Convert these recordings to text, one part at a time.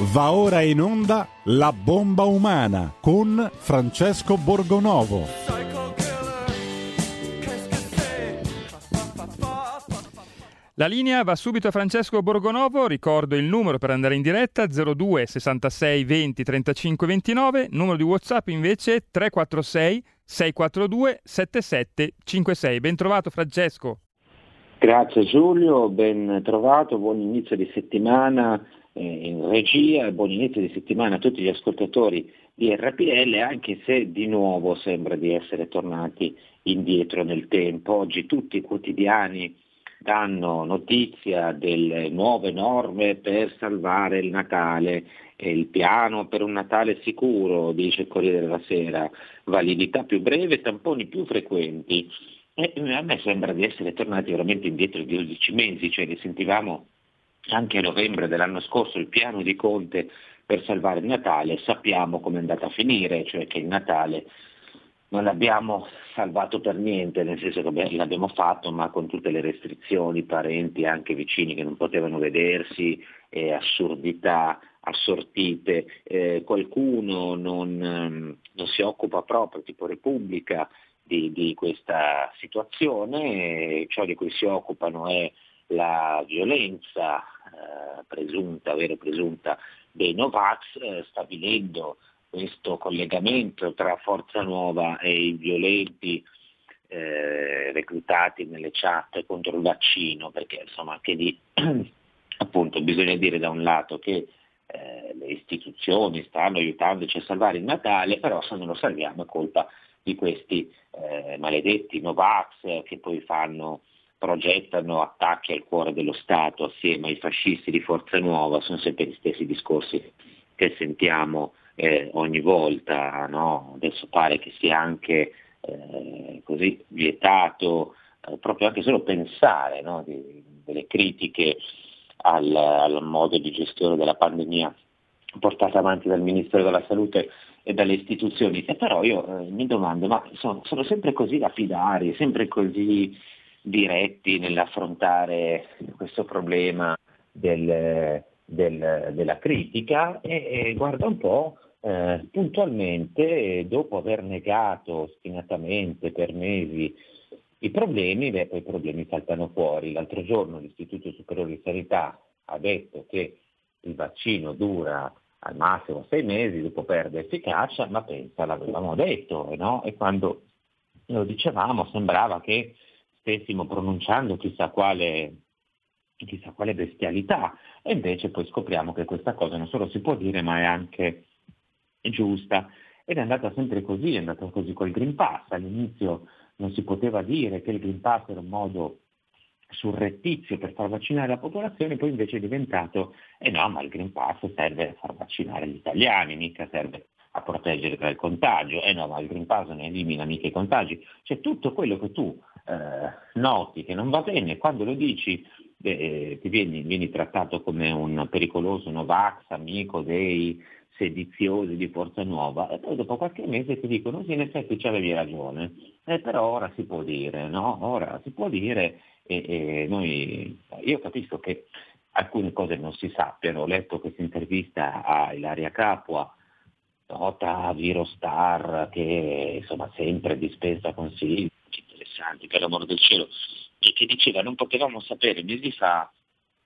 Va ora in onda La bomba umana con Francesco Borgonovo. La linea va subito a Francesco Borgonovo, ricordo il numero per andare in diretta 02 66 20 35 29, numero di Whatsapp invece 346 642 7756. Ben trovato Francesco. Grazie Giulio, ben trovato, buon inizio di settimana in regia buon inizio di settimana a tutti gli ascoltatori di RPL, anche se di nuovo sembra di essere tornati indietro nel tempo. Oggi tutti i quotidiani danno notizia delle nuove norme per salvare il Natale, il piano per un Natale sicuro, dice il Corriere della Sera, validità più breve, tamponi più frequenti. E a me sembra di essere tornati veramente indietro di 12 mesi, cioè li sentivamo anche a novembre dell'anno scorso il piano di Conte per salvare il Natale, sappiamo come è andata a finire, cioè che il Natale non l'abbiamo salvato per niente, nel senso che l'abbiamo fatto ma con tutte le restrizioni, parenti anche vicini che non potevano vedersi, eh, assurdità assortite, eh, qualcuno non, ehm, non, si occupa proprio, tipo Repubblica, di, di questa situazione, ciò di cui si occupano è la violenza eh, presunta, vera presunta, dei Novax, eh, stabilendo questo collegamento tra Forza Nuova e i violenti eh, reclutati nelle chat contro il vaccino, perché insomma anche lì appunto bisogna dire da un lato che eh, le istituzioni stanno aiutandoci a salvare il Natale, però se non lo salviamo è colpa di questi eh, maledetti Novax che poi fanno progettano attacchi al cuore dello Stato assieme ai fascisti di Forza Nuova, sono sempre gli stessi discorsi che sentiamo eh, ogni volta, no? adesso pare che sia anche eh, così vietato eh, proprio anche solo pensare no? di, delle critiche al, al, modo di gestione della pandemia portata avanti dal Ministero della Salute e dalle istituzioni. E però io eh, mi domando, ma sono, sono sempre così lapidari, sempre così diretti nell'affrontare questo problema del, del, della critica e, e, guarda un po' eh, puntualmente dopo aver negato ostinatamente per mesi i problemi, beh, poi i problemi saltano fuori. L'altro giorno l'Istituto Superiore di Sanità ha detto che il vaccino dura al massimo sei mesi, dopo perde efficacia, ma pensa, l'avevamo detto, no? E quando lo dicevamo sembrava che stessimo pronunciando chissà quale, chissà quale bestialità. E invece poi scopriamo che questa cosa non solo si può dire ma è anche giusta. Ed è andata sempre così, è andata così col Green Pass, all'inizio non si poteva dire che il Green Pass era un modo surrettizio per far vaccinare la popolazione, poi invece è diventato, eh no, ma il Green Pass serve a far vaccinare gli italiani, mica serve a proteggere dal contagio, eh no, ma il Green Pass non elimina mica i contagi, cioè tutto quello che tu noti che non va bene, quando lo dici eh, ti vieni, vieni, trattato come un pericoloso Novax, amico dei sediziosi di Forza Nuova e poi dopo qualche mese ti dicono sì in effetti ci avevi ragione, eh, però ora si può dire, no? Ora si può dire e, e noi, io capisco che alcune cose non si sappiano, ho letto questa intervista a Ilaria Capua, nota virostar che insomma sempre dispensa consigli interessanti, per l'amore del cielo, e che diceva non potevamo sapere mesi fa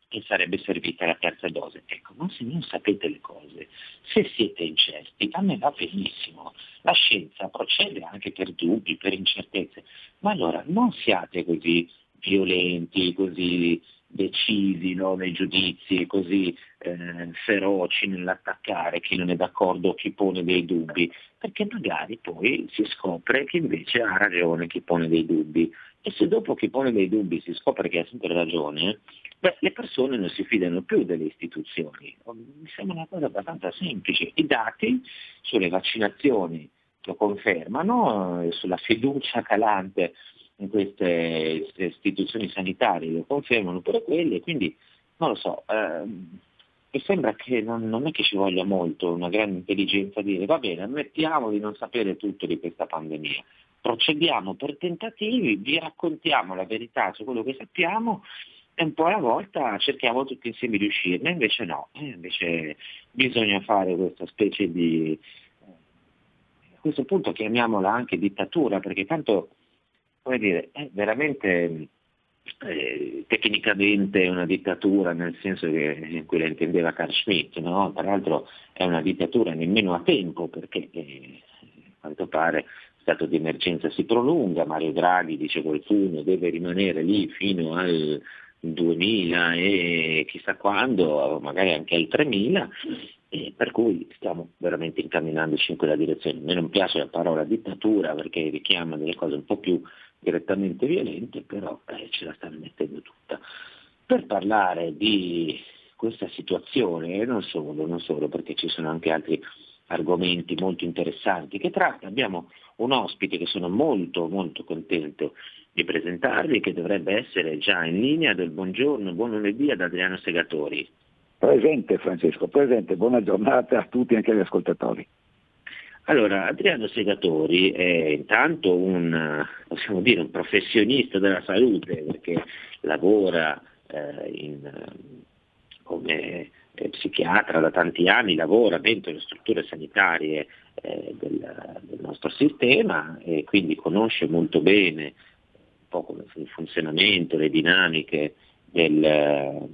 che sarebbe servita la terza dose. Ecco, ma se non sapete le cose, se siete incesti, a me va benissimo. La scienza procede anche per dubbi, per incertezze, ma allora non siate così violenti, così decisi no, nei giudizi, così eh, feroci nell'attaccare chi non è d'accordo, chi pone dei dubbi, perché magari poi si scopre che invece ha ragione chi pone dei dubbi. E se dopo chi pone dei dubbi si scopre che ha sempre ragione, beh, le persone non si fidano più delle istituzioni. Mi sembra una cosa abbastanza semplice. I dati sulle vaccinazioni lo confermano, sulla fiducia calante in queste istituzioni sanitarie lo confermano pure quelle, quindi non lo so, eh, mi sembra che non, non, è che ci voglia molto una grande intelligenza a dire va bene, ammettiamo di non sapere tutto di questa pandemia, procediamo per tentativi, vi raccontiamo la verità su quello che sappiamo e un po' alla volta cerchiamo tutti insieme di uscirne, invece no, eh, invece bisogna fare questa specie di, a questo punto chiamiamola anche dittatura, perché tanto, come dire, è veramente eh, tecnicamente una dittatura nel senso che, in cui la intendeva Carl Schmitt, no? tra l'altro è una dittatura nemmeno a tempo perché eh, a quanto pare il stato di emergenza si prolunga, Mario Draghi dice qualcuno deve rimanere lì fino al 2000 e chissà quando, magari anche al 3000, e per cui stiamo veramente incamminandoci in quella direzione. A me non piace la parola dittatura perché richiama delle cose un po' più direttamente violente, però eh, ce la stanno mettendo tutta. Per parlare di questa situazione, non solo, non solo, perché ci sono anche altri argomenti molto interessanti che tratta, abbiamo un ospite che sono molto molto contento di presentarvi che dovrebbe essere già in linea del buongiorno, buon lunedì ad Adriano Segatori. Presente Francesco, presente, buona giornata a tutti anche agli ascoltatori. Allora, Adriano Segatori è intanto un, dire, un professionista della salute perché lavora eh, in, come eh, psichiatra da tanti anni, lavora dentro le strutture sanitarie eh, del, del, nostro sistema e quindi conosce molto bene un po' il funzionamento, le dinamiche del,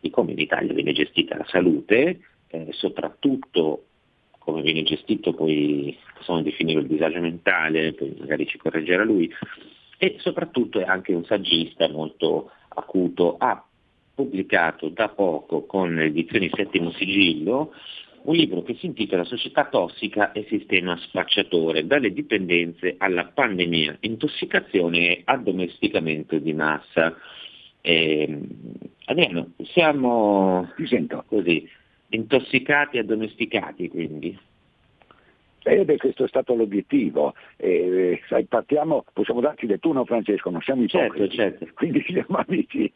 di come in Italia viene gestita la salute, eh, soprattutto come viene gestito poi possiamo definire il disagio mentale, poi magari ci correggerà lui, e soprattutto è anche un saggista molto acuto, ha pubblicato da poco con le edizioni Settimo Sigillo un libro che si intitola Società tossica e sistema spacciatore, dalle dipendenze alla pandemia, intossicazione e addomesticamento di massa. Eh, Adriano, siamo così, intossicati e addomesticati quindi. Eh beh, questo è stato l'obiettivo. Eh, sai, partiamo, possiamo darci del tu, no Francesco? Non siamo ipocriti, certo, certo. quindi siamo amici.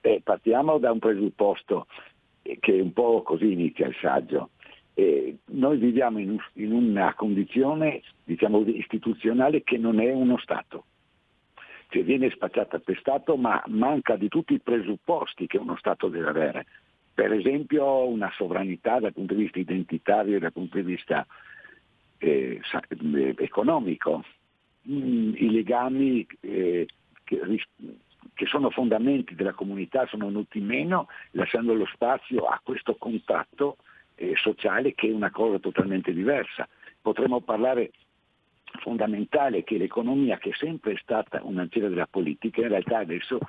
Eh, partiamo da un presupposto eh, che un po' così inizia il saggio. Eh, noi viviamo in, in una condizione diciamo, istituzionale che non è uno Stato. Cioè viene spacciata per Stato ma manca di tutti i presupposti che uno Stato deve avere per esempio una sovranità dal punto di vista identitario e dal punto di vista eh, eh economico, mm, i legami eh, che, che, sono fondamenti della comunità sono venuti meno lasciando lo spazio a questo contatto eh, sociale che è una cosa totalmente diversa. Potremmo parlare fondamentale che l'economia che sempre è stata un'azienda della politica in realtà adesso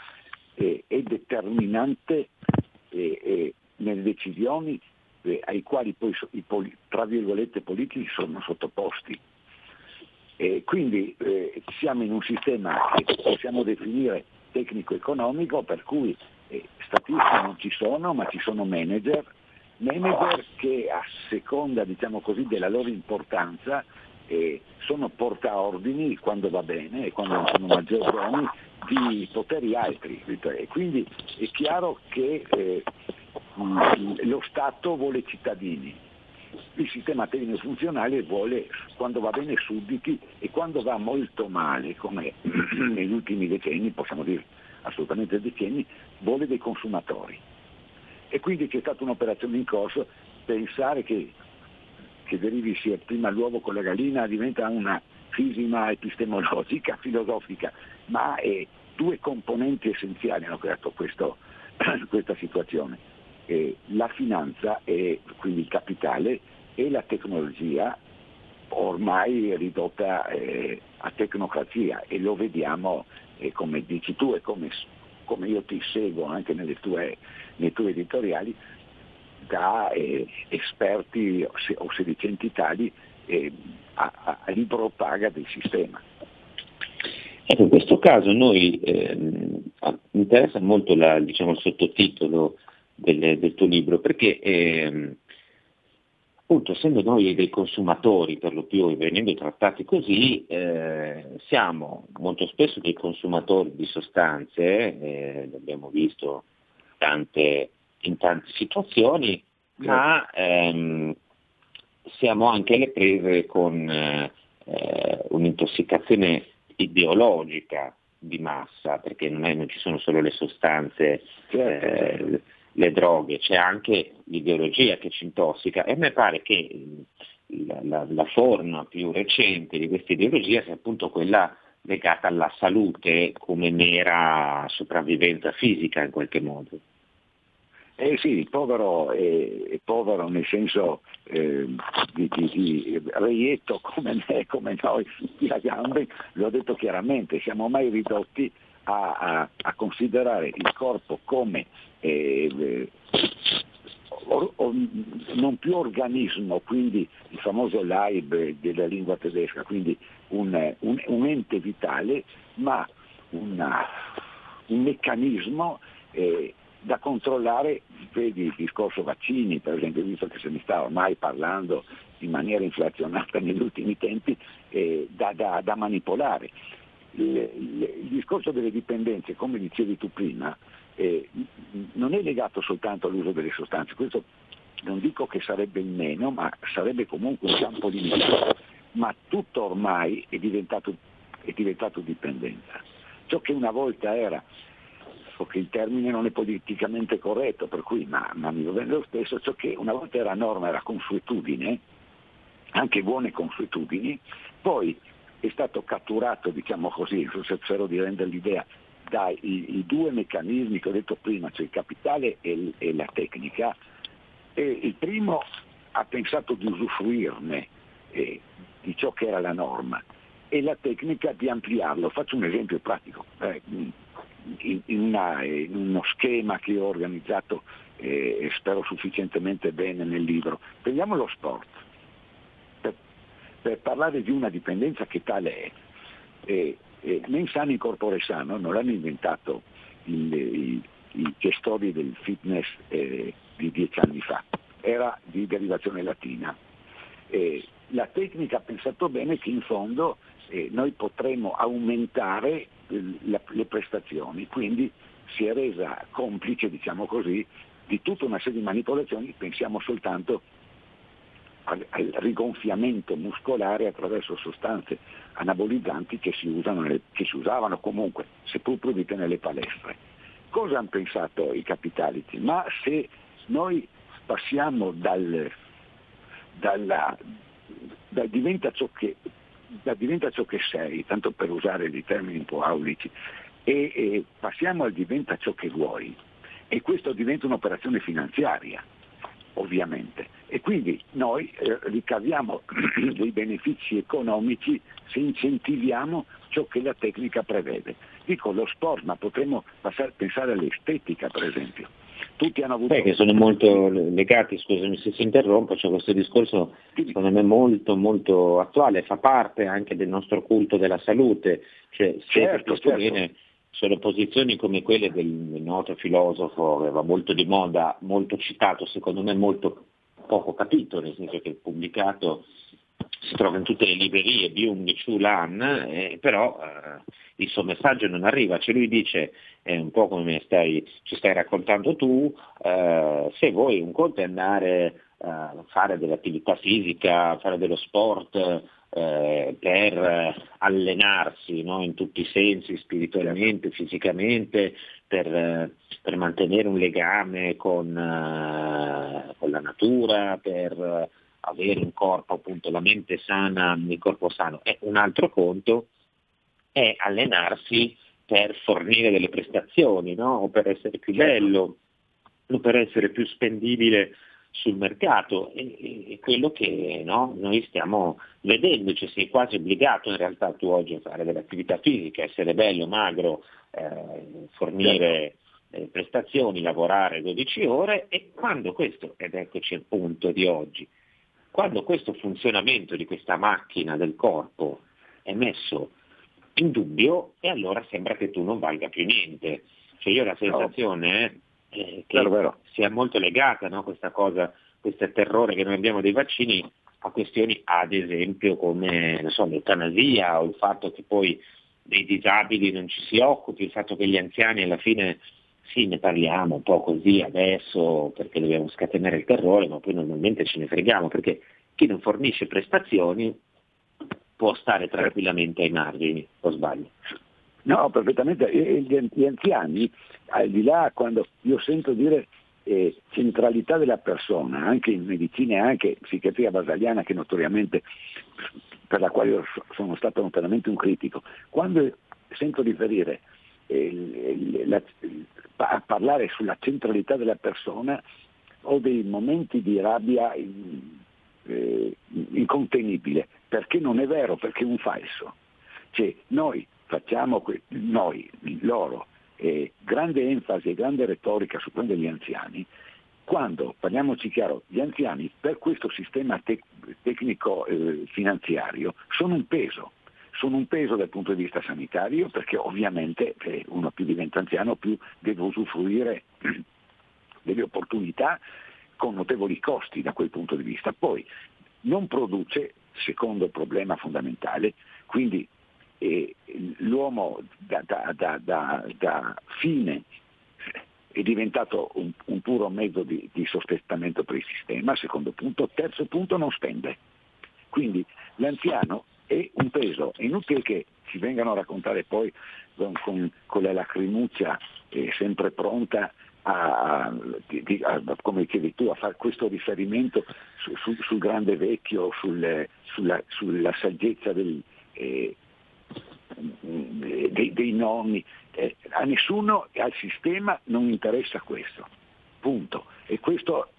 eh, è determinante e, nelle decisioni eh, ai quali poi i tra virgolette politici sono sottoposti. E quindi eh, siamo in un sistema che possiamo definire tecnico-economico per cui eh, statistiche non ci sono ma ci sono manager, manager che a seconda diciamo così, della loro importanza eh, sono portaordini quando va bene e quando non sono maggiordomi di poteri altri. E quindi è chiaro che eh, lo Stato vuole cittadini, il sistema tecnico funzionale vuole quando va bene sudditi e quando va molto male, come negli ultimi decenni, possiamo dire assolutamente decenni, vuole dei consumatori. E quindi c'è stata un'operazione in corso, pensare che, che derivi sia prima l'uovo con la gallina diventa una fisima epistemologica, filosofica, ma è, due componenti essenziali hanno creato questo, questa situazione. Eh, la finanza e quindi il capitale e la tecnologia ormai ridotta eh, a tecnocrazia e lo vediamo eh, come dici tu e come, come, io ti seguo anche tue, nei tuoi editoriali da eh, esperti o sedicenti tali eh, a, a paga del sistema. Ecco, in questo caso noi eh, interessa molto la, diciamo, il sottotitolo del, del tuo libro, perché eh, appunto essendo noi dei consumatori per lo più e venendo trattati così, eh, siamo molto spesso dei consumatori di sostanze, eh, l'abbiamo visto tante, in tante situazioni, ma ehm, siamo anche alle prese con eh, un'intossicazione ideologica di massa, perché non, è, non ci sono solo le sostanze, certo. eh, le droghe, c'è anche l'ideologia che ci intossica e a me pare che la, la, la forma più recente di questa ideologia sia appunto quella legata alla salute come mera sopravvivenza fisica in qualche modo. Eh sì, povero è povero nel senso eh, di, di, di, reietto come me, come noi, di a gambe, l'ho detto chiaramente, siamo mai ridotti a, a, a considerare il corpo come eh, or, or, non più organismo, quindi il famoso Leib della lingua tedesca, quindi un, un, un ente vitale, ma una, un meccanismo eh, da controllare, vedi il discorso vaccini per esempio, visto che se ne sta ormai parlando in maniera inflazionata negli ultimi tempi, eh, da, da, da, manipolare. Il, il, il, discorso delle dipendenze, come dicevi tu prima, eh, non è legato soltanto all'uso delle sostanze, questo non dico che sarebbe il meno, ma sarebbe comunque un campo limitato, ma tutto ormai è diventato, è diventato dipendenza. Ciò che una volta era so che il termine non è politicamente corretto, per cui, ma, ma mi va lo stesso, ciò che una volta era norma, era consuetudine, anche buone consuetudini, poi è stato catturato, diciamo così, spero di rendere l'idea, dai due meccanismi che ho detto prima, cioè il capitale e, e la tecnica, e il primo ha pensato di usufruirne eh, di ciò che era la norma e la tecnica di ampliarlo. Faccio un esempio pratico. Eh, in, una, in, uno schema che ho organizzato eh, e spero sufficientemente bene nel libro. Prendiamo lo sport. Per, per parlare di una dipendenza che tale è, eh, Mensano in corpore sano non l'hanno inventato i, gestori del fitness eh, di dieci anni fa, era di derivazione latina. Eh, la tecnica ha pensato bene che in fondo eh, noi potremmo aumentare le prestazioni, quindi si è resa complice, diciamo così, di tutta una serie di manipolazioni, pensiamo soltanto al, al rigonfiamento muscolare attraverso sostanze anabolizzanti che si, nelle, che si usavano comunque, seppur proibite nelle palestre. Cosa hanno pensato i capitalici? Ma se noi passiamo dal, dalla, da diventa ciò che diventa ciò che sei, tanto per usare dei termini un po' aulici, e, e passiamo al diventa ciò che vuoi. E questo diventa un'operazione finanziaria, ovviamente. E quindi noi eh, ricaviamo dei benefici economici se incentiviamo ciò che la tecnica prevede. Dico lo sport, ma potremmo passare, pensare all'estetica per esempio tutti hanno avuto... Beh, che sono molto legati, scusami se si interrompo, cioè questo discorso secondo me molto molto attuale, fa parte anche del nostro culto della salute, cioè se certo, certo. viene sono posizioni come quelle del noto filosofo che va molto di moda, molto citato, secondo me molto poco capito, nel senso che pubblicato si trova in tutte le librerie, Byung Chul Han, eh, però eh, il suo messaggio non arriva, cioè lui dice, è un po' come stai, ci stai raccontando tu, eh, se vuoi un conto è andare a fare dell'attività fisica, fare dello sport, eh, per allenarsi no? in tutti i sensi, spiritualmente, fisicamente, per, per mantenere un legame con, uh, con, la natura, per avere un corpo, appunto, la mente sana, il corpo sano. È un altro conto è allenarsi per fornire delle prestazioni, no? o per essere più certo. bello, o per essere più spendibile sul mercato. E, e quello che no? noi stiamo vedendo, cioè sei quasi obbligato in realtà tu oggi a fare dell'attività fisica, essere bello, magro, eh, fornire certo. eh, prestazioni, lavorare 12 ore e quando questo, ed eccoci al punto di oggi, quando questo funzionamento di questa macchina del corpo è messo in dubbio e allora sembra che tu non valga più niente. Cioè io ho la sensazione eh, che vero, vero. sia molto legata no, questa cosa, questo terrore che noi abbiamo dei vaccini a questioni ad esempio come so, l'eutanasia o il fatto che poi dei disabili non ci si occupi, il fatto che gli anziani alla fine sì ne parliamo un po' così adesso perché dobbiamo scatenare il terrore, ma poi normalmente ce ne freghiamo perché chi non fornisce prestazioni può stare tranquillamente ai margini, o sbaglio? No, perfettamente. Gli anziani, al di là quando io sento dire eh, centralità della persona, anche in medicina e anche psichiatria basaliana che notoriamente per la quale sono stato notoriamente un critico, quando sento riferire eh, la, a parlare sulla centralità della persona ho dei momenti di rabbia eh, incontenibile, perché non è vero, perché è un falso. Cioè, noi facciamo, noi, loro, eh, grande enfasi e grande retorica su quello degli anziani, quando, parliamoci chiaro, gli anziani per questo sistema te- tecnico eh, sono un peso, sono un peso dal punto di vista sanitario perché ovviamente eh, uno più diventa anziano più deve usufruire delle opportunità con notevoli costi da quel punto di vista. Poi non produce, secondo problema fondamentale, quindi eh, l'uomo da, da, da, da, fine è diventato un, un puro mezzo di, di, sostentamento per il sistema, secondo punto. Terzo punto, non spende. Quindi l'anziano è un peso, è inutile che ci vengano a raccontare poi con, con, con la lacrimuccia eh, sempre pronta a, a, come chiedi tu, a fare questo riferimento su, su, sul grande vecchio, sul, sulla, sulla, saggezza del, eh, dei, dei, nonni. Eh, a nessuno e al sistema non interessa questo. Punto. E questo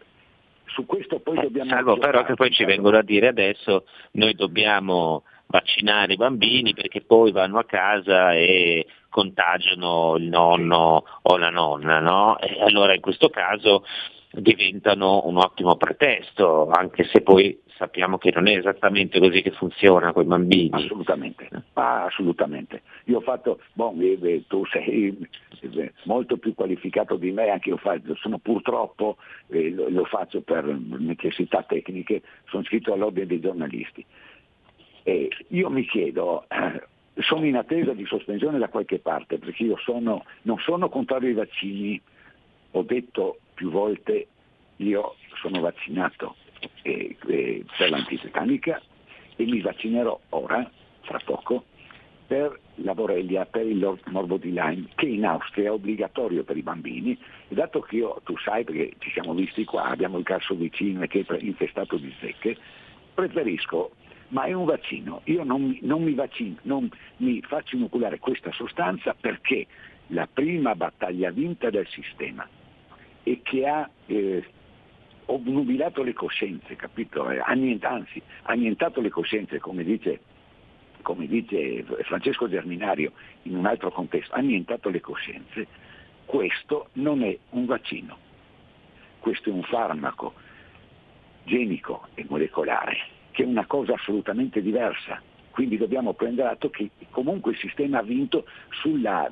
su questo poi eh, dobbiamo... Salvo però che poi ci vengono a dire adesso noi dobbiamo vaccinare i bambini perché poi vanno a casa e contagiano il nonno o la nonna, no? E allora in questo caso diventano un ottimo pretesto, anche se poi sappiamo che non è esattamente così che funziona con i bambini. Assolutamente, assolutamente. Io ho fatto, bon, tu sei molto più qualificato di me, anche io faccio, sono purtroppo, eh, lo, lo, faccio per necessità tecniche, sono iscritto all'ordine dei giornalisti. E io mi chiedo, eh, sono in attesa di sospensione da qualche parte, perché io sono, non sono contrario ai vaccini, ho detto più volte io sono vaccinato eh, eh, per l'antitetanica e mi vaccinerò ora, fra poco, per la borrelia, per il morbo di Lyme, che in Austria è obbligatorio per i bambini, e dato che io, tu sai, perché ci siamo visti qua, abbiamo il carso vicino che è infestato di zecche, preferisco, ma è un vaccino, io non, non, mi, vaccino, non mi faccio inoculare questa sostanza perché la prima battaglia vinta del sistema e che ha eh, obnubilato le coscienze, capito? Eh, Annient, anzi, annientato le coscienze, come dice, come dice Francesco Germinario in un altro contesto, annientato le coscienze, questo non è un vaccino, questo è un farmaco genico e molecolare, che è una cosa assolutamente diversa quindi dobbiamo prendere atto che comunque il sistema ha vinto sulla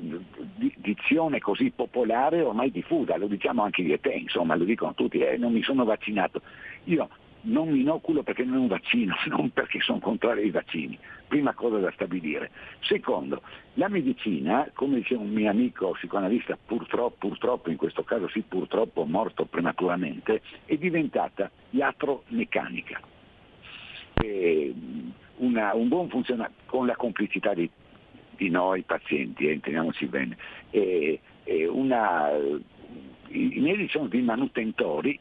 dizione così popolare ormai diffusa, lo diciamo anche io e te, insomma, lo dicono tutti, eh, non mi sono vaccinato. Io non mi inoculo perché non è un vaccino, non perché sono contrario ai vaccini. Prima cosa da stabilire. Secondo, la medicina, come diceva un mio amico psicoanalista, purtroppo, purtroppo, in questo caso sì, purtroppo morto prematuramente, è diventata iatromeccanica. E, una, un buon funzionamento con la complicità di, di noi pazienti, eh, intendiamoci bene, e, e una, i medici sono dei manutentori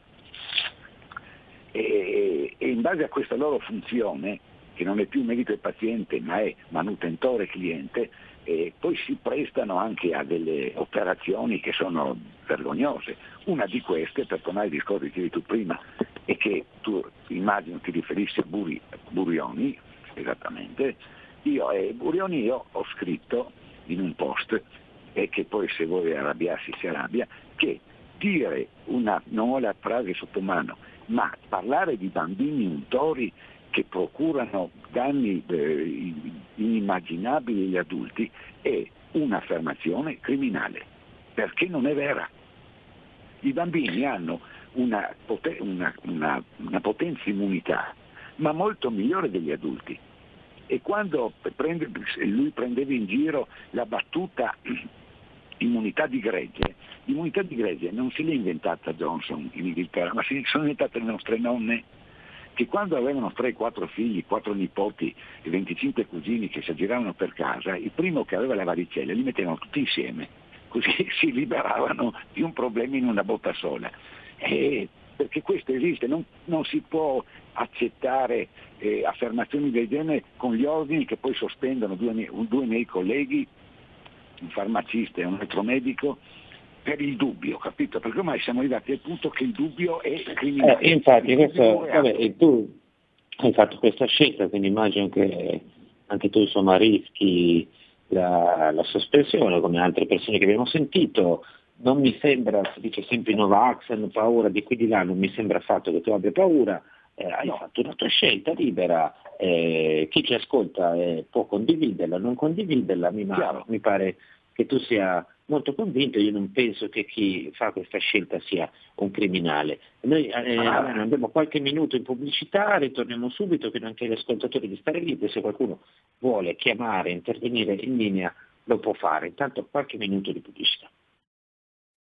e, e, in base a questa loro funzione, che non è più medico e paziente ma è manutentore e cliente, e poi si prestano anche a delle operazioni che sono vergognose. Una di queste, per tornare ai discorsi che dicevi tu prima, e che tu immagino ti riferissi a Buri, Burioni, esattamente, io e Burioni io ho scritto in un post, e che poi se vuole arrabbiarsi si arrabbia, che dire una, non ho la frase sotto mano, ma parlare di bambini untori che procurano danni eh, inimmaginabili agli adulti è un'affermazione criminale, perché non è vera. I bambini hanno una, una, una, una potenza immunità, ma molto migliore degli adulti e quando prende, lui prendeva in giro la battuta immunità di gregge, l'immunità di gregge non se l'ha inventata Johnson in Inghilterra, ma ne sono inventate le nostre nonne che quando avevano 3-4 figli, 4 nipoti e 25 cugini che si aggiravano per casa, il primo che aveva la varicella li mettevano tutti insieme, così si liberavano di un problema in una botta sola. E perché questo esiste, non, non si può accettare eh, affermazioni del genere con gli ordini che poi sospendono due, due miei colleghi, un farmacista e un altro medico, per il dubbio, capito? Perché ormai siamo arrivati al punto che il dubbio è criminale. Eh, infatti, questo, vabbè, tu hai fatto questa scelta, quindi immagino che anche tu insomma rischi la, la sospensione come altre persone che abbiamo sentito. Non mi sembra, si dice sempre i Novax hanno paura di qui di là, non mi sembra affatto che tu abbia paura, eh, hai fatto una tua scelta libera, eh, chi ci ascolta eh, può condividerla, non condividerla, mi, mi pare che tu sia molto convinto, io non penso che chi fa questa scelta sia un criminale. Noi eh, ah. abbiamo qualche minuto in pubblicità, ritorniamo subito, chiedo anche agli ascoltatori di stare lì, se qualcuno vuole chiamare, intervenire in linea lo può fare. Intanto qualche minuto di pubblicità.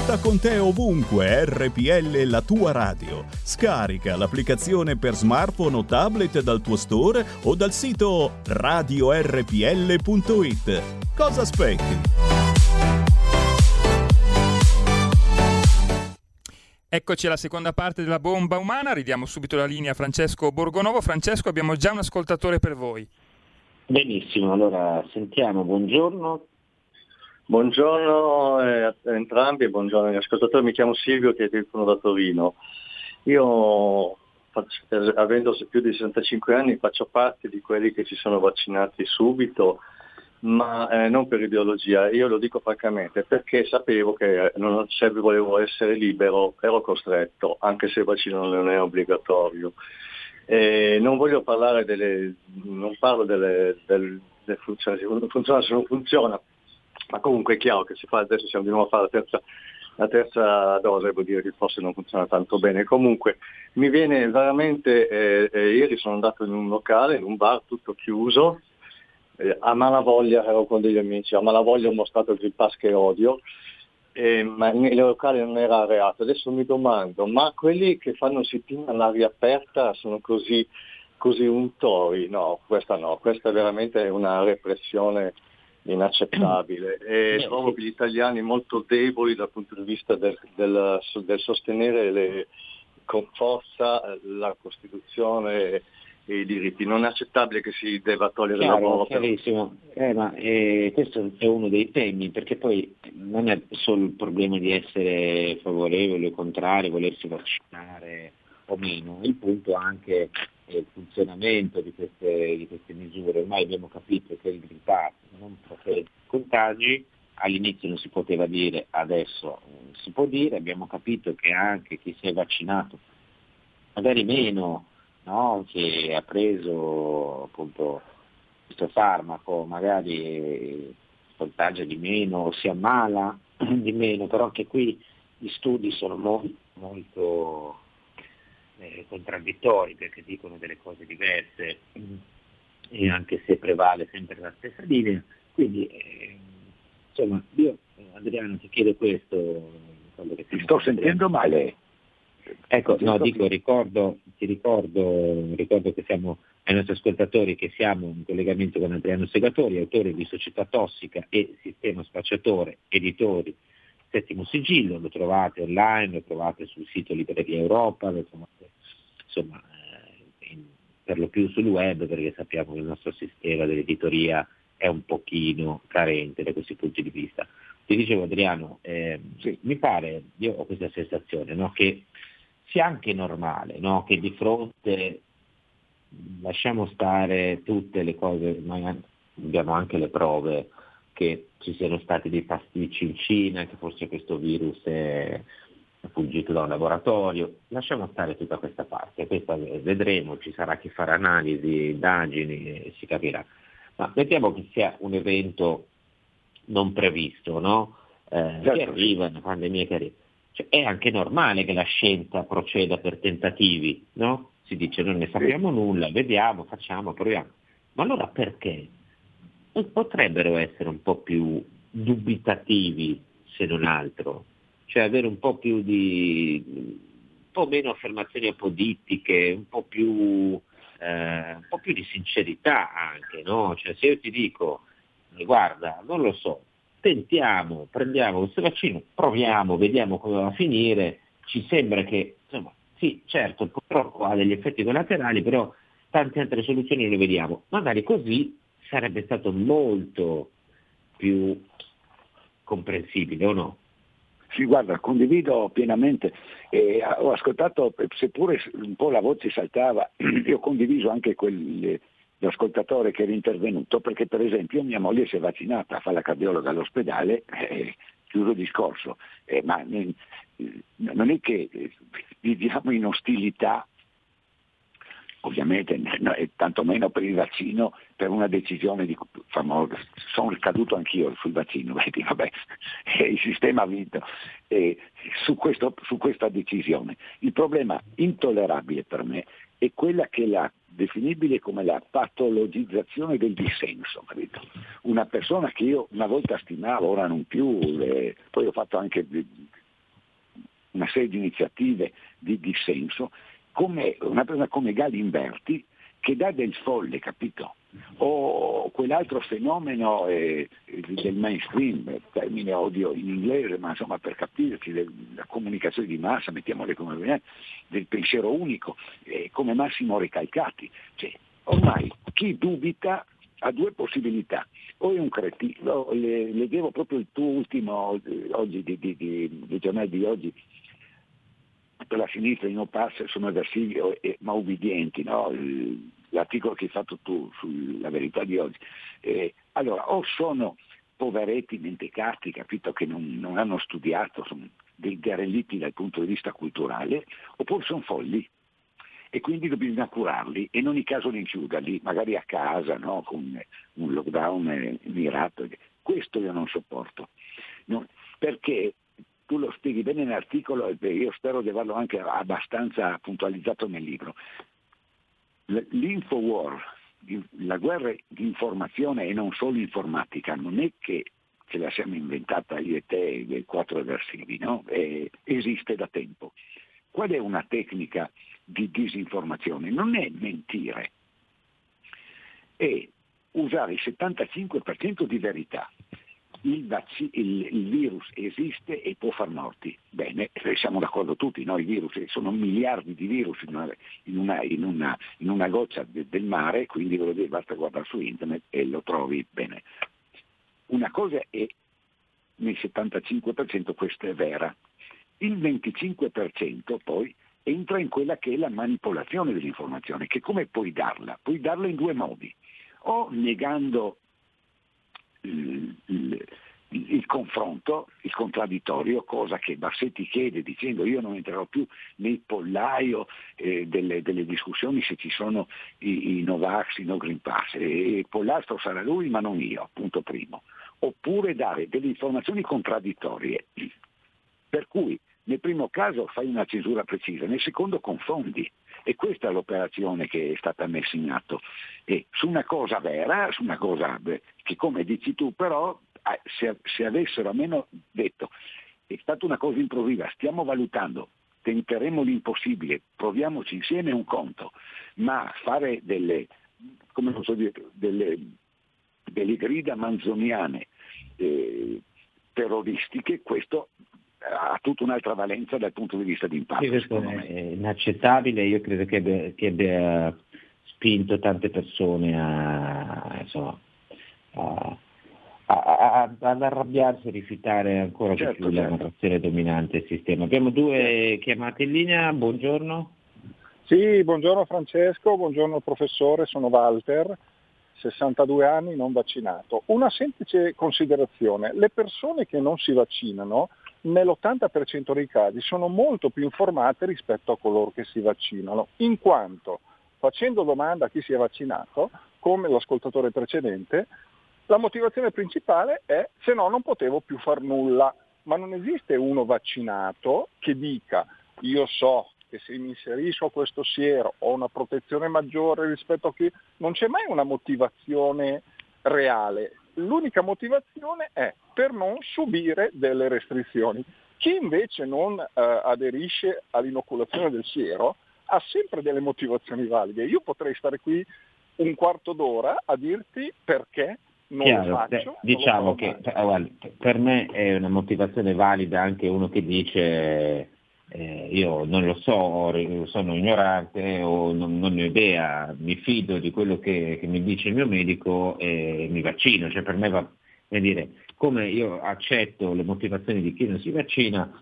Porta con te ovunque RPL la tua radio. Scarica l'applicazione per smartphone o tablet dal tuo store o dal sito radiorpl.it. Cosa aspetti? Eccoci alla seconda parte della bomba umana, ridiamo subito la linea a Francesco Borgonovo. Francesco, abbiamo già un ascoltatore per voi. Benissimo, allora sentiamo, buongiorno, Buongiorno eh, a entrambi e buongiorno agli ascoltatori, mi chiamo Silvio che telefono da Torino. Io, avendo più di 65 anni, faccio parte di quelli che si sono vaccinati subito, ma eh, non per ideologia, io lo dico francamente, perché sapevo che non, se volevo essere libero ero costretto, anche se il vaccino non è obbligatorio. E non voglio parlare delle, non parlo delle, del, del funziona, funziona se non funziona, ma comunque è chiaro che si fa, adesso siamo di nuovo a fare la terza, la terza dose, vuol dire che forse non funziona tanto bene. Comunque mi viene veramente, eh, eh, ieri sono andato in un locale, in un bar tutto chiuso, eh, a malavoglia ero con degli amici, a malavoglia ho mostrato il Green Pass che odio, eh, ma nei locali non era reato. Adesso mi domando, ma quelli che fanno sit-in all'aria aperta sono così, così untori? No, questa no, questa è veramente una repressione inaccettabile e trovo che gli italiani molto deboli dal punto di vista del, del, del sostenere le, con forza la Costituzione e i diritti. Non è accettabile che si debba togliere Chiaro, il lavoro. Chiarissimo, eh, ma eh, questo è uno dei temi, perché poi non è solo il problema di essere favorevoli o contrari, volersi vaccinare o meno, il punto anche il funzionamento di queste, di queste, misure. Ormai abbiamo capito che il Green Pass non protegge i contagi, all'inizio non si poteva dire, adesso si può dire, abbiamo capito che anche chi si è vaccinato, magari meno, no? che ha preso appunto questo farmaco, magari contagia di meno, si ammala di meno, però anche qui gli studi sono molto, molto eh, contraddittori perché dicono delle cose diverse e anche se prevale sempre la stessa linea. Quindi eh, insomma io Adriano ti chiedo questo. Ti sto sentendo male. Ecco, no, dico, ricordo, ti ricordo, ricordo che siamo ai nostri ascoltatori che siamo in collegamento con Adriano Segatori, autore di Società Tossica e Sistema Spacciatore, editori Settimo Sigillo, lo trovate online, lo trovate sul sito Libreria Europa, lo trovate insomma, eh, in, per lo più sul web perché sappiamo che il nostro sistema dell'editoria è un pochino carente da questi punti di vista. Ti dicevo Adriano, eh, sì, mi pare, io ho questa sensazione, no, che sia anche normale no, che di fronte lasciamo stare tutte le cose, ma abbiamo anche le prove che ci siano stati dei pasticci in Cina, che forse questo virus è, fuggito da un laboratorio, lasciamo stare tutta questa parte, questa vedremo, ci sarà chi farà analisi, indagini e si capirà. ma mettiamo che sia un evento non previsto, no? Eh, certo. Che arriva, una pandemia che arriva. Cioè, è anche normale che la scienza proceda per tentativi, no? Si dice non ne sappiamo nulla, vediamo, facciamo, proviamo. Ma allora perché? Potrebbero essere un po' più dubitativi, se non altro, cioè avere un po' più di un po' meno affermazioni apodittiche, un po' più, eh, un po più di sincerità anche, no? Cioè se io ti dico, guarda, non lo so, tentiamo, prendiamo questo vaccino, proviamo, vediamo come va a finire, ci sembra che, insomma, sì, certo, purtroppo ha degli effetti collaterali, però tante altre soluzioni le vediamo. Magari così sarebbe stato molto più comprensibile, o no? Sì, guarda, condivido pienamente. Eh, ho ascoltato, seppure un po' la voce saltava, io ho condiviso anche quel, l'ascoltatore che era intervenuto, perché per esempio mia moglie si è vaccinata, fa la cardiologa all'ospedale, eh, chiuso discorso, eh, ma eh, non è che eh, viviamo in ostilità, ovviamente no, e tantomeno per il vaccino, per una decisione di famosa, sono caduto anch'io sul vaccino, vedi, vabbè, il sistema ha vinto eh, su, questo, su questa decisione. Il problema intollerabile per me è quella che la definibile come la patologizzazione del dissenso. Capito? Una persona che io una volta stimavo, ora non più, eh, poi ho fatto anche una serie di iniziative di dissenso, come una persona come Galimberti che dà del folle, capito? O quell'altro fenomeno eh, del mainstream, termine odio in inglese, ma insomma per capirci, della comunicazione di massa, mettiamole come viene, del pensiero unico, eh, come Massimo Recalcati. Cioè, ormai chi dubita ha due possibilità, o è un cretino, leggevo proprio il tuo ultimo, eh, oggi, di, di, di, di giornale di oggi, per la sinistra i no pass sono eversivi ma ubbidienti, no? l'articolo che hai fatto tu sulla verità di oggi. Eh, allora, o sono poveretti mentecatti, capito, che non, non hanno studiato, sono dei derelitti dal punto di vista culturale, oppure sono folli e quindi bisogna curarli e in ogni caso rinchiuderli, magari a casa, no? con un lockdown mirato. Questo io non sopporto, no? perché tu lo spieghi bene nell'articolo e io spero di averlo anche abbastanza puntualizzato nel libro. L'infowar, la guerra di informazione e non solo informatica, non è che ce la siamo inventata io e te, i quattro eversivi, no? esiste da tempo. Qual è una tecnica di disinformazione? Non è mentire, è usare il 75% di verità il, vac- il, il, virus esiste e può far morti. Bene, eh, siamo d'accordo tutti, no? I virus eh, sono miliardi di virus in una, in una, in una, in una goccia de, del mare, quindi dire, basta guardare su internet e lo trovi bene. Una cosa è nel 75% questa è vera, il 25% poi entra in quella che è la manipolazione dell'informazione, che come puoi darla? Puoi darla in due modi, o negando il, il, il, confronto, il contraddittorio, cosa che Bassetti chiede dicendo io non entrerò più nel pollaio eh, delle, delle, discussioni se ci sono i, i Novax, i No Green Pass, e, e Pollastro sarà lui ma non io, punto primo. Oppure dare delle informazioni contraddittorie, per cui nel primo caso fai una cesura precisa, nel secondo confondi. E questa è l'operazione che è stata messa in atto. E su una cosa vera, su una cosa che come dici tu però, se, se avessero almeno detto è stata una cosa improvvisa, stiamo valutando, tenteremo l'impossibile, proviamoci insieme un conto, ma fare delle, come so dire, delle, delle grida manzoniane eh, terroristiche, questo ha tutta un'altra valenza dal punto di vista di impatto. questo è inaccettabile, io credo che abbia, che abbia spinto tante persone a, insomma, a, a, ad arrabbiarsi e rifiutare ancora certo, di più certo. la narrazione dominante del sistema. Abbiamo due chiamate in linea, buongiorno. Sì, buongiorno Francesco, buongiorno professore, sono Walter, 62 anni, non vaccinato. Una semplice considerazione, le persone che non si vaccinano nell'80% dei casi sono molto più informate rispetto a coloro che si vaccinano, in quanto facendo domanda a chi si è vaccinato come l'ascoltatore precedente, la motivazione principale è se no non potevo più far nulla, ma non esiste uno vaccinato che dica io so che se mi inserisco a questo siero ho una protezione maggiore rispetto a chi... Non c'è mai una motivazione reale. L'unica motivazione è per non subire delle restrizioni. Chi invece non eh, aderisce all'inoculazione del siero ha sempre delle motivazioni valide. Io potrei stare qui un quarto d'ora a dirti perché non Chiaro, lo faccio. Diciamo che mai. per me è una motivazione valida anche uno che dice eh, io non lo so, sono ignorante o non, non, ho idea, mi fido di quello che, che, mi dice il mio medico e mi vaccino. Cioè per me va, dire, come io accetto le motivazioni di chi non si vaccina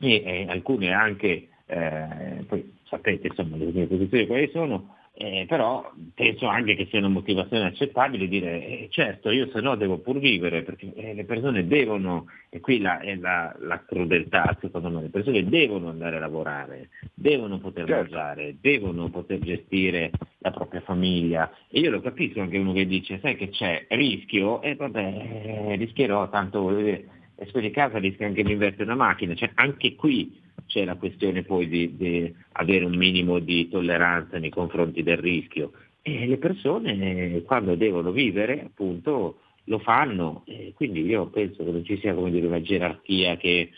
e, e alcune anche, eh, poi sapete insomma le mie posizioni quali sono, eh, però penso anche che sia una motivazione accettabile dire eh, certo io se no devo pur vivere perché eh, le persone devono, e qui la, è la, la, crudeltà secondo me, le persone devono andare a lavorare, devono poter certo. mangiare, devono poter gestire la propria famiglia. E io lo capisco anche uno che dice sai che c'è rischio? E vabbè eh, rischierò tanto voglio dire, e di casa rischia anche di invertire una macchina, cioè anche qui c'è la questione poi di, di, avere un minimo di tolleranza nei confronti del rischio. E le persone quando devono vivere appunto lo fanno. E quindi io penso che non ci sia dire, una gerarchia che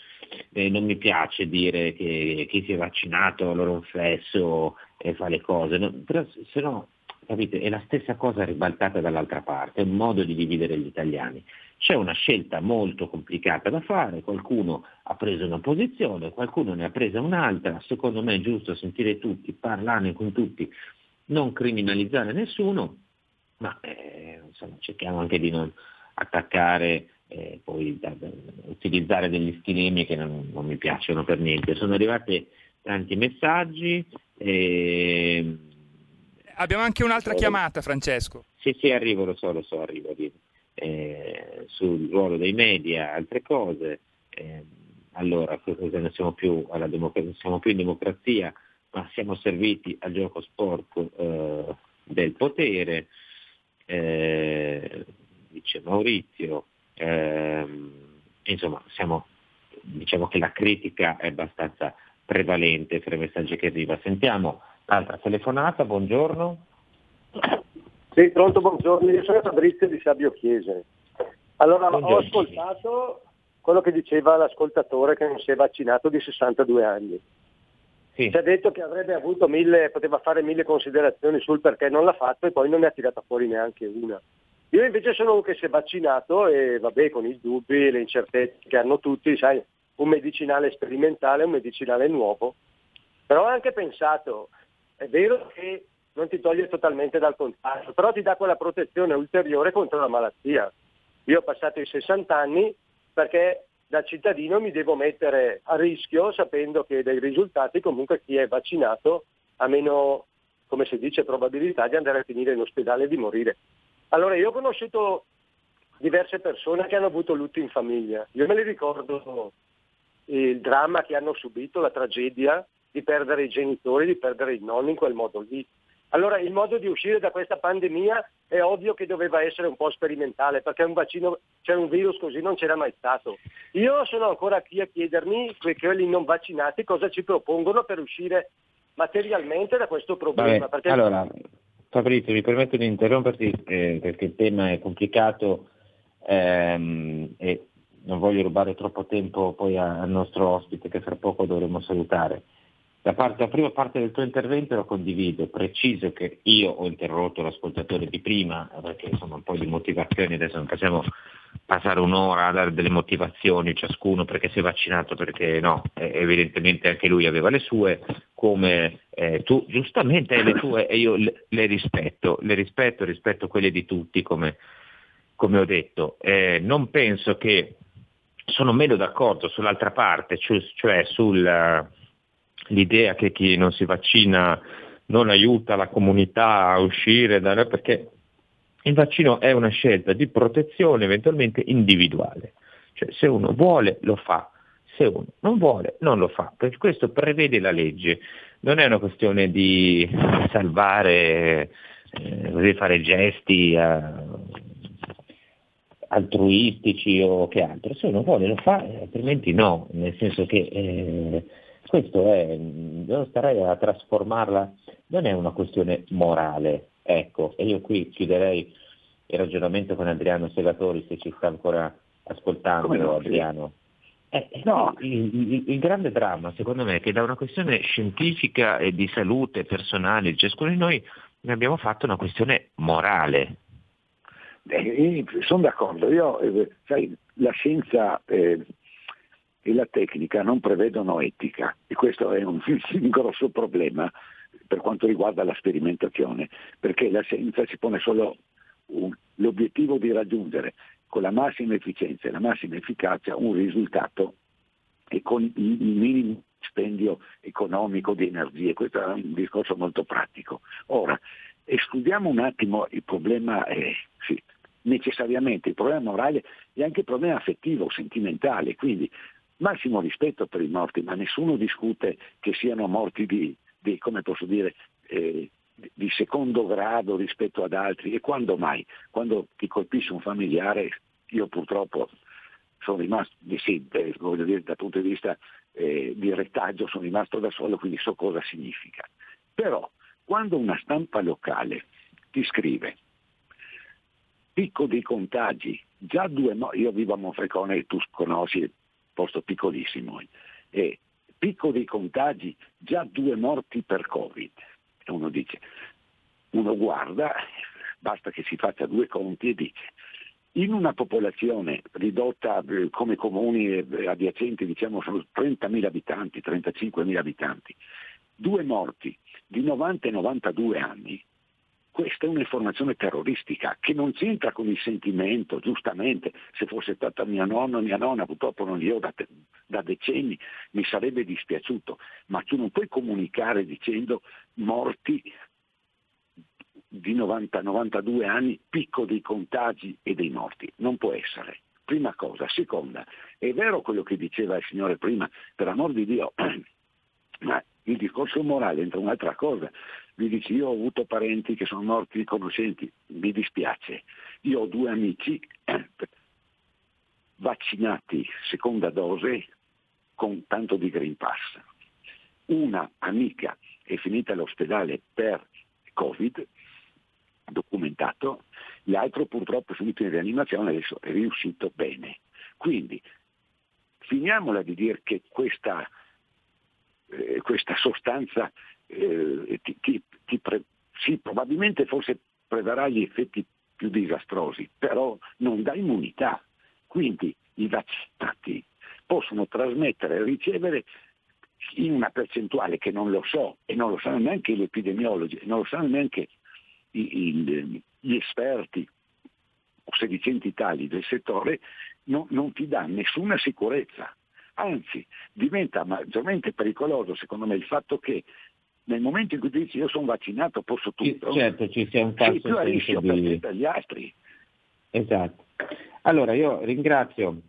eh, non mi piace dire che chi si è vaccinato allora un fesso e fa le cose, no, però se no capite, è la stessa cosa ribaltata dall'altra parte, è un modo di dividere gli italiani. C'è una scelta molto complicata da fare, qualcuno ha preso una posizione, qualcuno ne ha presa un'altra, secondo me è giusto sentire tutti, parlarne con tutti, non criminalizzare nessuno, ma eh, insomma, cerchiamo anche di non attaccare, eh, poi da, da, utilizzare degli stilemi che non, non, mi piacciono per niente. Sono arrivati tanti messaggi. Eh, Abbiamo anche un'altra chiamata, Francesco. Sì, sì, arrivo, lo so, lo so, arrivo. arrivo eh, sul ruolo dei media, altre cose. Eh, allora, non siamo più, democrazia, siamo più in democrazia, ma siamo serviti al gioco sporco eh, del potere, eh, dice Maurizio. Ehm, insomma, siamo, diciamo che la critica è abbastanza prevalente tra i messaggi che arriva. Sentiamo l'altra telefonata, buongiorno. Sì, pronto, buongiorno, io sono Fabrizio di Sabio Chiese. Allora, buongiorno. ho ascoltato quello che diceva l'ascoltatore che non si è vaccinato di 62 anni. Sì. Ci ha detto che avrebbe avuto mille, poteva fare mille considerazioni sul perché non l'ha fatto e poi non ne ha tirata fuori neanche una. Io invece sono uno che si è vaccinato e vabbè con i dubbi e le incertezze che hanno tutti, sai, un medicinale sperimentale, un medicinale nuovo. Però ho anche pensato, è vero che non ti toglie totalmente dal contagio, però ti dà quella protezione ulteriore contro la malattia. Io ho passato i 60 anni perché da cittadino mi devo mettere a rischio sapendo che dei risultati comunque chi è vaccinato ha meno, come si dice, probabilità di andare a finire in ospedale e di morire. Allora io ho conosciuto diverse persone che hanno avuto lutto in famiglia. Io me li ricordo il dramma che hanno subito, la tragedia di perdere i genitori, di perdere i nonni in quel modo lì. Allora il modo di uscire da questa pandemia è ovvio che doveva essere un po' sperimentale, perché un vaccino, cioè un virus così non c'era mai stato. Io sono ancora qui a chiedermi, quelli non vaccinati, cosa ci propongono per uscire materialmente da questo problema. Vabbè, perché... Allora, Fabrizio, mi permetto di interromperti eh, perché il tema è complicato ehm, e non voglio rubare troppo tempo poi al nostro ospite che fra poco dovremo salutare. La, parte, la, prima parte del tuo intervento lo condivido, preciso che io ho interrotto l'ascoltatore di prima perché insomma un po' di motivazioni, adesso non facciamo passare un'ora a dare delle motivazioni ciascuno perché si è vaccinato, perché no, evidentemente anche lui aveva le sue, come eh, tu giustamente hai le tue e io le, le, rispetto, le rispetto, rispetto quelle di tutti come, come ho detto. Eh, non penso che sono meno d'accordo sull'altra parte, cioè, cioè sul l'idea che chi non si vaccina non aiuta la comunità a uscire da perché il vaccino è una scelta di protezione eventualmente individuale. Cioè se uno vuole lo fa, se uno non vuole non lo fa, perché questo prevede la legge. Non è una questione di salvare eh, fare gesti eh, altruistici o che altro, se uno vuole lo fa, altrimenti no, nel senso che eh, questo è, devo stare a trasformarla, non è una questione morale, ecco, e io qui chiuderei il ragionamento con Adriano Segatori se ci sta ancora ascoltando no, Adriano. Eh, eh, no. il, il, il, grande dramma secondo me è che da una questione scientifica e di salute personale di ciascuno di noi ne abbiamo fatto una questione morale. Eh, sono d'accordo, io, eh, sai, la scienza eh, e la tecnica non prevedono etica e questo è un, un grosso problema per quanto riguarda la sperimentazione, perché la scienza si pone solo un, l'obiettivo di raggiungere con la massima efficienza e la massima efficacia un risultato e con il minimo spendio economico di energie. Questo è un discorso molto pratico. Ora, escludiamo un attimo il problema, eh, sì, necessariamente il problema morale e anche il problema affettivo, sentimentale, quindi massimo rispetto per i morti, ma nessuno discute che siano morti di, di come posso dire, eh, di secondo grado rispetto ad altri e quando mai? Quando ti colpisce un familiare, io purtroppo sono rimasto, sì, voglio dire, dal punto di vista eh, di retaggio sono rimasto da solo, quindi so cosa significa. Però quando una stampa locale ti scrive picco dei contagi, già due morti, io vivo a Monfrecone e tu conosci, posto piccolissimo, e picco dei contagi, già due morti per Covid. Uno dice, uno guarda, basta che si faccia due conti e dice, in una popolazione ridotta eh, come comuni eh, adiacenti, diciamo sono 30.000 abitanti, 35.000 abitanti, due morti di 90 e 92 anni, questa è un'informazione terroristica che non c'entra con il sentimento, giustamente, se fosse stata mia nonna o mia nonna, purtroppo non li da, da, decenni, mi sarebbe dispiaciuto, ma tu non puoi comunicare dicendo morti di 90-92 anni, picco dei contagi e dei morti, non può essere. Prima cosa. Seconda, è vero quello che diceva il Signore prima, per amor di Dio, ma il discorso morale entra un'altra cosa mi dici io ho avuto parenti che sono morti conoscenti, mi dispiace, io ho due amici eh, vaccinati seconda dose con tanto di Green Pass. Una amica è finita all'ospedale per Covid, documentato, l'altro purtroppo è finito in rianimazione, adesso è riuscito bene. Quindi finiamola di dire che questa, eh, questa sostanza eh, ti, ti, ti pre- sì, probabilmente forse prevarrà gli effetti più disastrosi, però non dà immunità. Quindi i vaccinati possono trasmettere e ricevere in una percentuale che non lo so e non lo sanno neanche gli epidemiologi, non lo sanno neanche i, i, gli esperti o sedicenti tali del settore, no, non ti dà nessuna sicurezza. Anzi, diventa maggiormente pericoloso secondo me il fatto che nel momento in cui dici io sono vaccinato posso tutto, certo, ci sia un falso più a rischio di... per gli altri. Esatto. Allora io ringrazio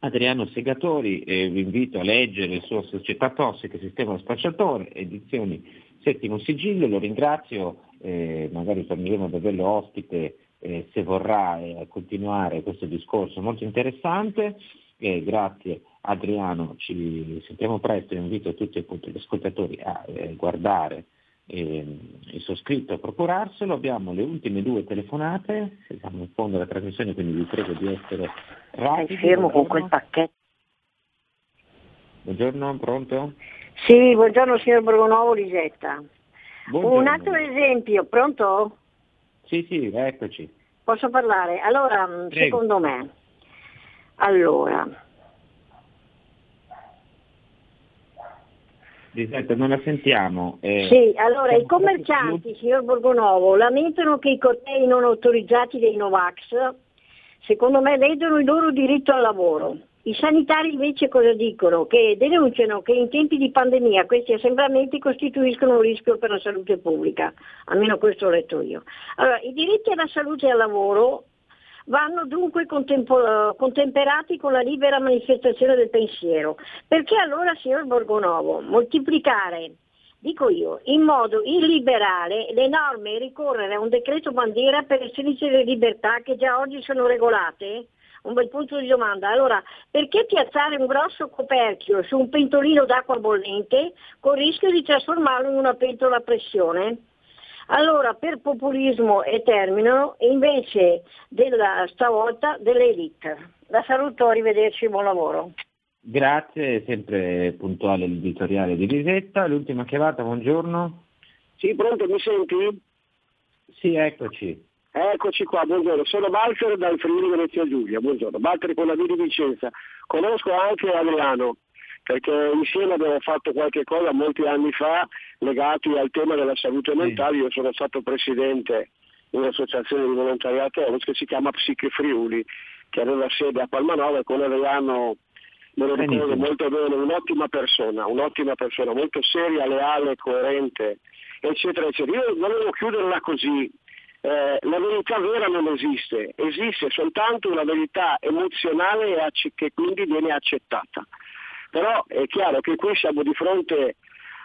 Adriano Segatori e vi invito a leggere il suo Società Tossiche, Sistema Spacciatore, edizioni Settimo Sigillo, lo ringrazio, eh, magari torneremo ad averlo ospite eh, se vorrà eh, continuare questo discorso molto interessante. Grazie Adriano, ci sentiamo presto, invito tutti appunto, gli ascoltatori a eh, guardare eh, il suo scritto, a procurarselo. Abbiamo le ultime due telefonate, siamo in fondo alla trasmissione, quindi vi prego di essere rapidi. Fermo con quel pacchetto. Buongiorno, pronto? Sì, buongiorno signor Borgonovo Lisetta. Buongiorno. Un altro esempio, pronto? Sì, sì, eccoci. Posso parlare? Allora, Prego. secondo me, allora, Lisetta, non la sentiamo. Eh, sì, allora i commercianti, signor Borgonovo, lamentano che i cortei non autorizzati dei Novax, secondo me, ledono il loro diritto al lavoro. I sanitari invece cosa dicono? Che denunciano che in tempi di pandemia questi assembramenti costituiscono un rischio per la salute pubblica, almeno questo ho letto io. Allora, i diritti alla salute e al lavoro vanno dunque contempo- contemperati con la libera manifestazione del pensiero. Perché allora, signor Borgonovo, moltiplicare dico io, in modo illiberale l'enorme ricorrere a un decreto bandiera per estrinse le libertà che già oggi sono regolate? Un bel punto di domanda. Allora, perché piazzare un grosso coperchio su un pentolino d'acqua bollente con il rischio di trasformarlo in una pentola a pressione? Allora, per populismo e termino, invece della stavolta dell'elite. La saluto, arrivederci, buon lavoro. Grazie, sempre puntuale l'editoriale di Lisetta. L'ultima chiamata, buongiorno. Sì, pronto, mi senti? Sì, eccoci. Eccoci qua, buongiorno. Sono Balzer dal Friuli Venezia Giulia, buongiorno. Balzer con la di Vicenza. Conosco anche Adriano, perché insieme abbiamo fatto qualche cosa molti anni fa legati al tema della salute mentale. Io sono stato presidente di un'associazione di volontariato che si chiama Psiche Friuli, che aveva sede a Palmanova e con Adriano me lo ricordo molto bene, un'ottima persona, un'ottima persona, molto seria, leale, coerente, eccetera, eccetera. Io volevo chiuderla così. Eh, la verità vera non esiste, esiste soltanto una verità emozionale che quindi viene accettata. Però è chiaro che qui siamo di fronte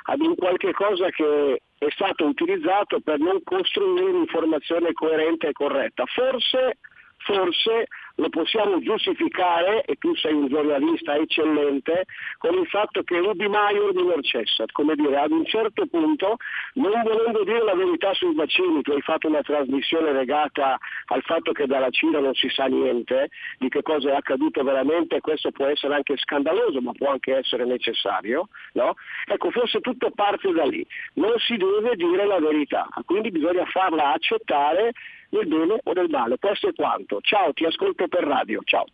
ad un qualche cosa che è stato utilizzato per non costruire un'informazione coerente e corretta. Forse, forse lo possiamo giustificare, e tu sei un giornalista eccellente, con il fatto che Ruby Maior minor cessat, come dire, ad un certo punto, non volendo dire la verità sui vaccini, tu hai fatto una trasmissione legata al fatto che dalla Cina non si sa niente, di che cosa è accaduto veramente, questo può essere anche scandaloso, ma può anche essere necessario, no? Ecco, forse tutto parte da lì, non si deve dire la verità, quindi bisogna farla accettare nel bene o nel male. Questo è quanto. Ciao, ti ascolto per radio. Ciao.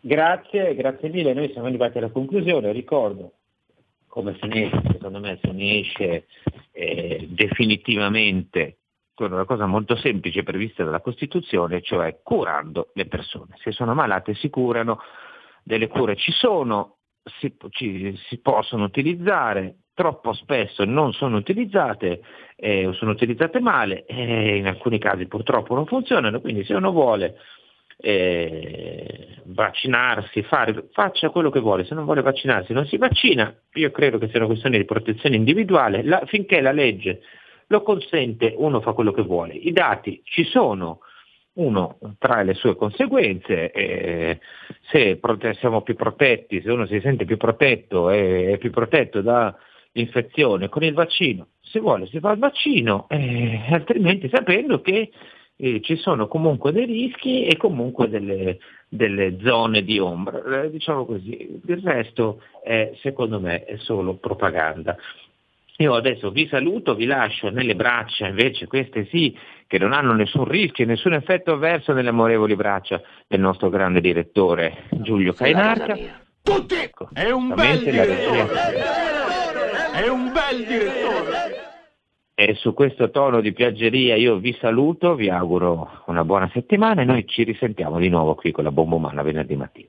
Grazie, grazie mille. Noi siamo arrivati alla conclusione. Ricordo come finisce, secondo me finisce eh, definitivamente con una cosa molto semplice prevista dalla Costituzione, cioè curando le persone. Se sono malate si curano, delle cure ci sono, si, ci, si possono utilizzare, troppo spesso non sono utilizzate eh, o sono utilizzate male e in alcuni casi purtroppo non funzionano, quindi se uno vuole eh, vaccinarsi, fare, faccia quello che vuole, se non vuole vaccinarsi non si vaccina, io credo che sia una questione di protezione individuale, la, finché la legge lo consente uno fa quello che vuole, i dati ci sono, uno trae le sue conseguenze, eh, se siamo più protetti, se uno si sente più protetto e è più protetto da l'infezione con il vaccino, se vuole si fa il vaccino, eh, altrimenti sapendo che eh, ci sono comunque dei rischi e comunque delle, delle zone di ombra, eh, diciamo così, il resto è, secondo me è solo propaganda. Io adesso vi saluto, vi lascio nelle braccia, invece queste sì, che non hanno nessun rischio, nessun effetto avverso nelle amorevoli braccia del nostro grande direttore Giulio Cainarca. Tutti! Ecco, è un bel direttore! È un bel direttore. E su questo tono di piaggeria io vi saluto, vi auguro una buona settimana e noi ci risentiamo di nuovo qui con la bomba umana venerdì mattina.